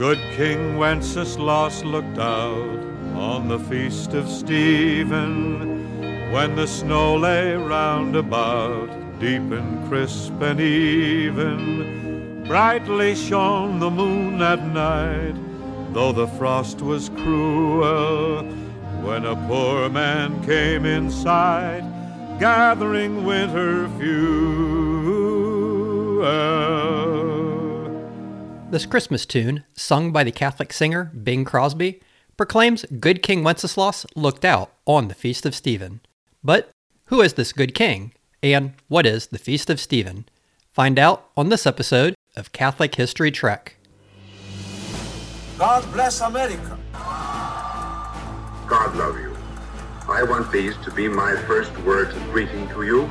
Good King Wenceslas looked out on the feast of Stephen when the snow lay round about, deep and crisp and even. Brightly shone the moon that night, though the frost was cruel. When a poor man came in sight, gathering winter fuel. This Christmas tune, sung by the Catholic singer Bing Crosby, proclaims good King Wenceslas looked out on the Feast of Stephen. But who is this good king? And what is the Feast of Stephen? Find out on this episode of Catholic History Trek. God bless America. God love you. I want these to be my first words of greeting to you.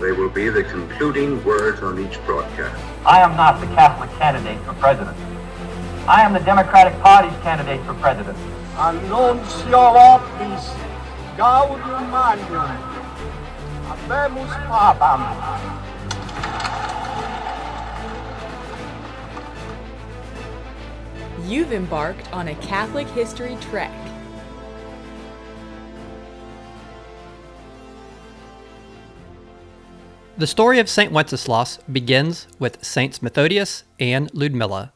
They will be the concluding words on each broadcast. I am not the Catholic candidate for president. I am the Democratic Party's candidate for president. Annuncio optis gaudium magnum. Habemus papam. You've embarked on a Catholic history trek. The story of St. Wenceslas begins with Saints Methodius and Ludmilla.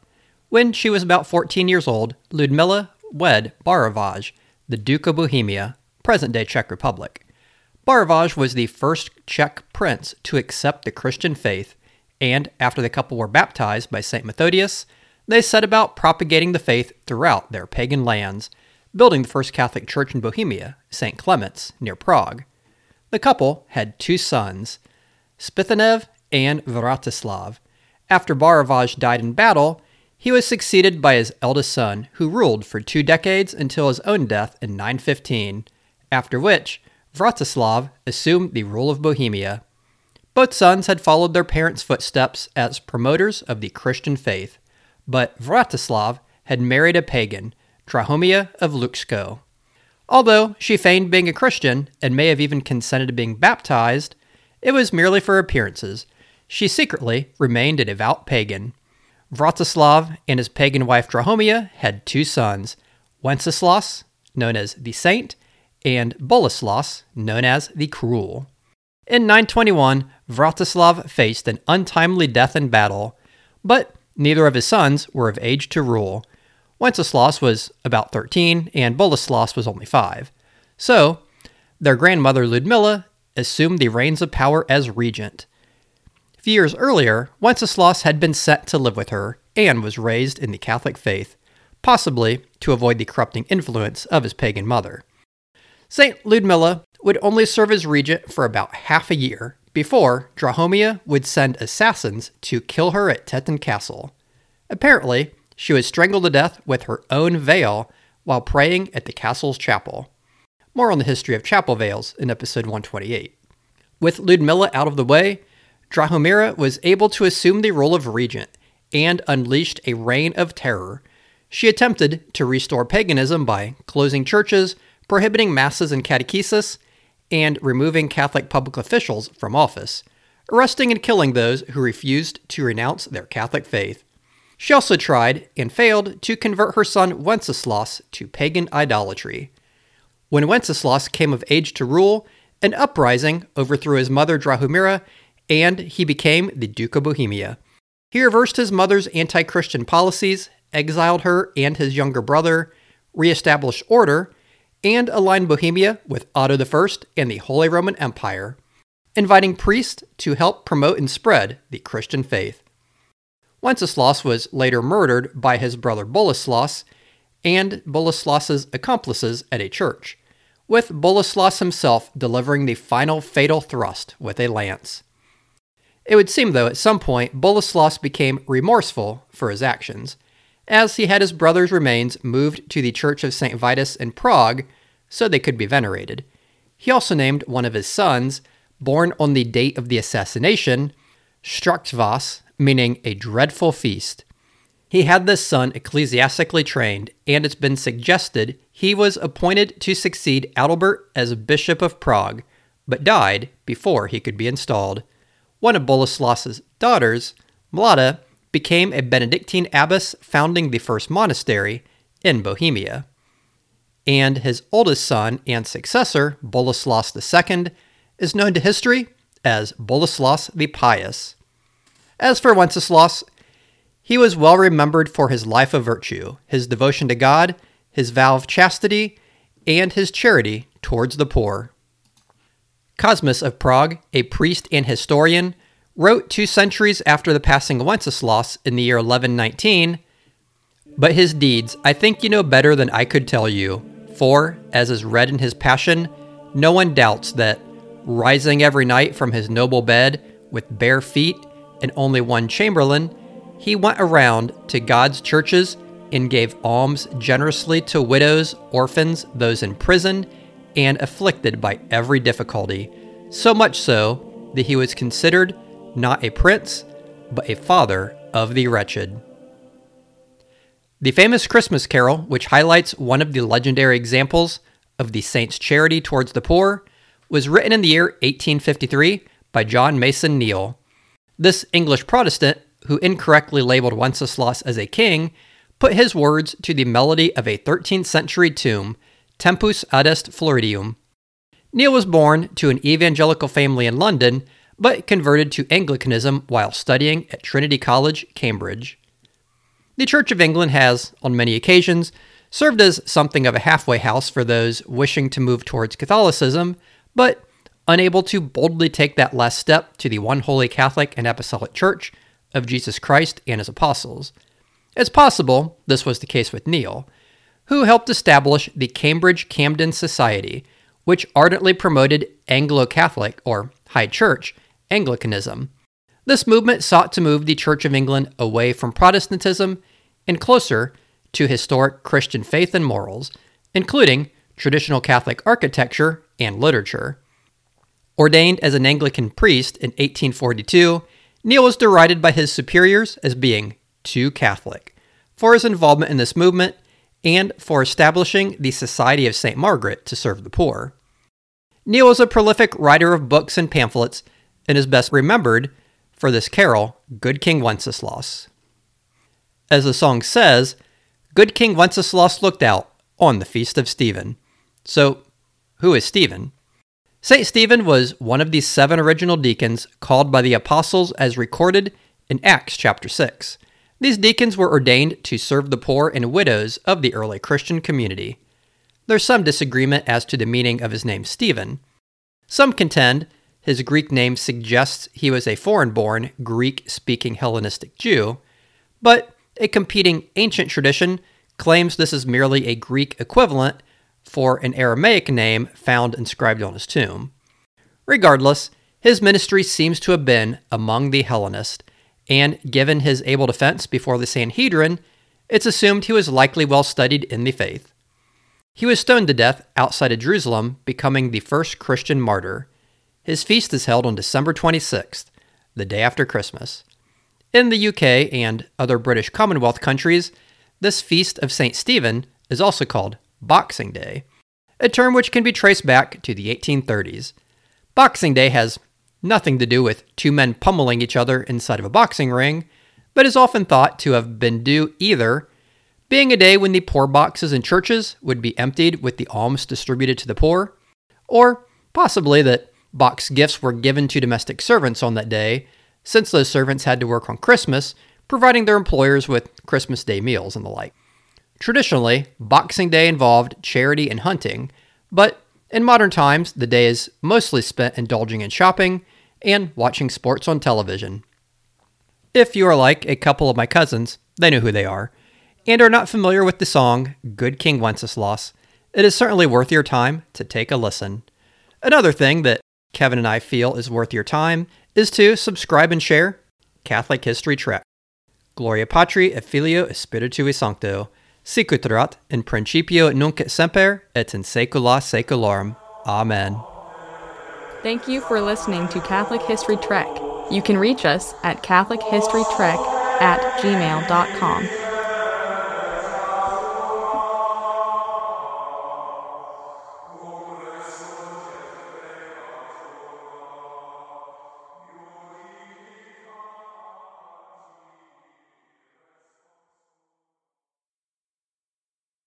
When she was about 14 years old, Ludmilla wed Borivoj, the Duke of Bohemia, present day Czech Republic. Borivoj was the first Czech prince to accept the Christian faith, and after the couple were baptized by St. Methodius, they set about propagating the faith throughout their pagan lands, building the first Catholic church in Bohemia, St. Clement's, near Prague. The couple had two sons, Spytihnev and Vratislav. After Borivoj died in battle, he was succeeded by his eldest son, who ruled for two decades until his own death in 915, after which Vratislav assumed the rule of Bohemia. Both sons had followed their parents' footsteps as promoters of the Christian faith, but Vratislav had married a pagan, Drahomira of Luxco. Although she feigned being a Christian and may have even consented to being baptized, it was merely for appearances. She secretly remained a devout pagan. Vratislav and his pagan wife Drahomira had two sons, Wenceslas, known as the Saint, and Boleslas, known as the Cruel. In 921, Vratislav faced an untimely death in battle, but neither of his sons were of age to rule. Wenceslas was about 13 and Boleslas was only 5. So, their grandmother Ludmilla assumed the reins of power as regent. A few years earlier, Wenceslaus had been sent to live with her and was raised in the Catholic faith, possibly to avoid the corrupting influence of his pagan mother. St. Ludmilla would only serve as regent for about half a year before Drahomira would send assassins to kill her at Tetin Castle. Apparently, she was strangled to death with her own veil while praying at the castle's chapel. More on the history of chapel veils in episode 128. With Ludmilla out of the way, Drahomira was able to assume the role of regent and unleashed a reign of terror. She attempted to restore paganism by closing churches, prohibiting masses and catechesis, and removing Catholic public officials from office, arresting and killing those who refused to renounce their Catholic faith. She also tried, and failed, to convert her son Wenceslas to pagan idolatry. When Wenceslaus came of age to rule, an uprising overthrew his mother Drahomira, and he became the Duke of Bohemia. He reversed his mother's anti Christian policies, exiled her and his younger brother, reestablished order, and aligned Bohemia with Otto I and the Holy Roman Empire, inviting priests to help promote and spread the Christian faith. Wenceslaus was later murdered by his brother Boleslaus and Boleslaus's accomplices at a church, with Boleslas himself delivering the final fatal thrust with a lance. It would seem, though, at some point Boleslas became remorseful for his actions, as he had his brother's remains moved to the Church of St. Vitus in Prague so they could be venerated. He also named one of his sons, born on the date of the assassination, Strachkvas, meaning a dreadful feast. He had this son ecclesiastically trained, and it's been suggested he was appointed to succeed Adalbert as Bishop of Prague, but died before he could be installed. One of Boleslaus's daughters, Mlada, became a Benedictine abbess founding the first monastery in Bohemia. And his oldest son and successor, Boleslaus II, is known to history as Boleslaus the Pious. As for Wenceslaus, he was well remembered for his life of virtue, his devotion to God, his vow of chastity, and his charity towards the poor. Cosmas of Prague, a priest and historian, wrote two centuries after the passing of Wenceslaus in the year 1119 But his deeds I think you know better than I could tell you, for, as is read in his Passion, no one doubts that, rising every night from his noble bed with bare feet and only one chamberlain, he went around to God's churches and gave alms generously to widows, orphans, those in prison, and afflicted by every difficulty, so much so that he was considered not a prince, but a father of the wretched. The famous Christmas carol, which highlights one of the legendary examples of the saint's charity towards the poor, was written in the year 1853 by John Mason Neale. This English Protestant, who incorrectly labeled Wenceslaus as a king, put his words to the melody of a 13th century tomb, Tempus Adest Floridum. Neale was born to an evangelical family in London, but converted to Anglicanism while studying at Trinity College, Cambridge. The Church of England has, on many occasions, served as something of a halfway house for those wishing to move towards Catholicism, but unable to boldly take that last step to the one holy Catholic and Apostolic Church of Jesus Christ and his apostles. It's possible this was the case with Neale, who helped establish the Cambridge Camden Society, which ardently promoted Anglo Catholic, or High Church, Anglicanism. This movement sought to move the Church of England away from Protestantism and closer to historic Christian faith and morals, including traditional Catholic architecture and literature. Ordained as an Anglican priest in 1842, Neale was derided by his superiors as being too Catholic for his involvement in this movement and for establishing the Society of St. Margaret to serve the poor. Neale was a prolific writer of books and pamphlets and is best remembered for this carol, Good King Wenceslaus. As the song says, Good King Wenceslaus looked out on the feast of Stephen. So, who is Stephen? St. Stephen was one of the seven original deacons called by the apostles as recorded in Acts chapter 6. These deacons were ordained to serve the poor and widows of the early Christian community. There's some disagreement as to the meaning of his name Stephen. Some contend his Greek name suggests he was a foreign born, Greek speaking Hellenistic Jew, but a competing ancient tradition claims this is merely a Greek equivalent for an Aramaic name found inscribed on his tomb. Regardless, his ministry seems to have been among the Hellenists, and given his able defense before the Sanhedrin, it's assumed he was likely well studied in the faith. He was stoned to death outside of Jerusalem, becoming the first Christian martyr. His feast is held on December 26th, the day after Christmas. In the UK and other British Commonwealth countries, this feast of St. Stephen is also called Boxing Day, a term which can be traced back to the 1830s. Boxing Day has nothing to do with two men pummeling each other inside of a boxing ring, but is often thought to have been due either being a day when the poor boxes in churches would be emptied with the alms distributed to the poor, or possibly that box gifts were given to domestic servants on that day, since those servants had to work on Christmas, providing their employers with Christmas Day meals and the like. Traditionally, Boxing Day involved charity and hunting, but in modern times, the day is mostly spent indulging in shopping and watching sports on television. If you are like a couple of my cousins, they know who they are, and are not familiar with the song Good King Wenceslas, it is certainly worth your time to take a listen. Another thing that Kevin and I feel is worth your time is to subscribe and share Catholic History Trek. Gloria Patri et Filio et Spiritui Sancto sicut erat in principio nunc et semper et in saecula saeculorum. Amen. Thank you for listening to Catholic History Trek. You can reach us at CatholicHistoryTrek at gmail.com.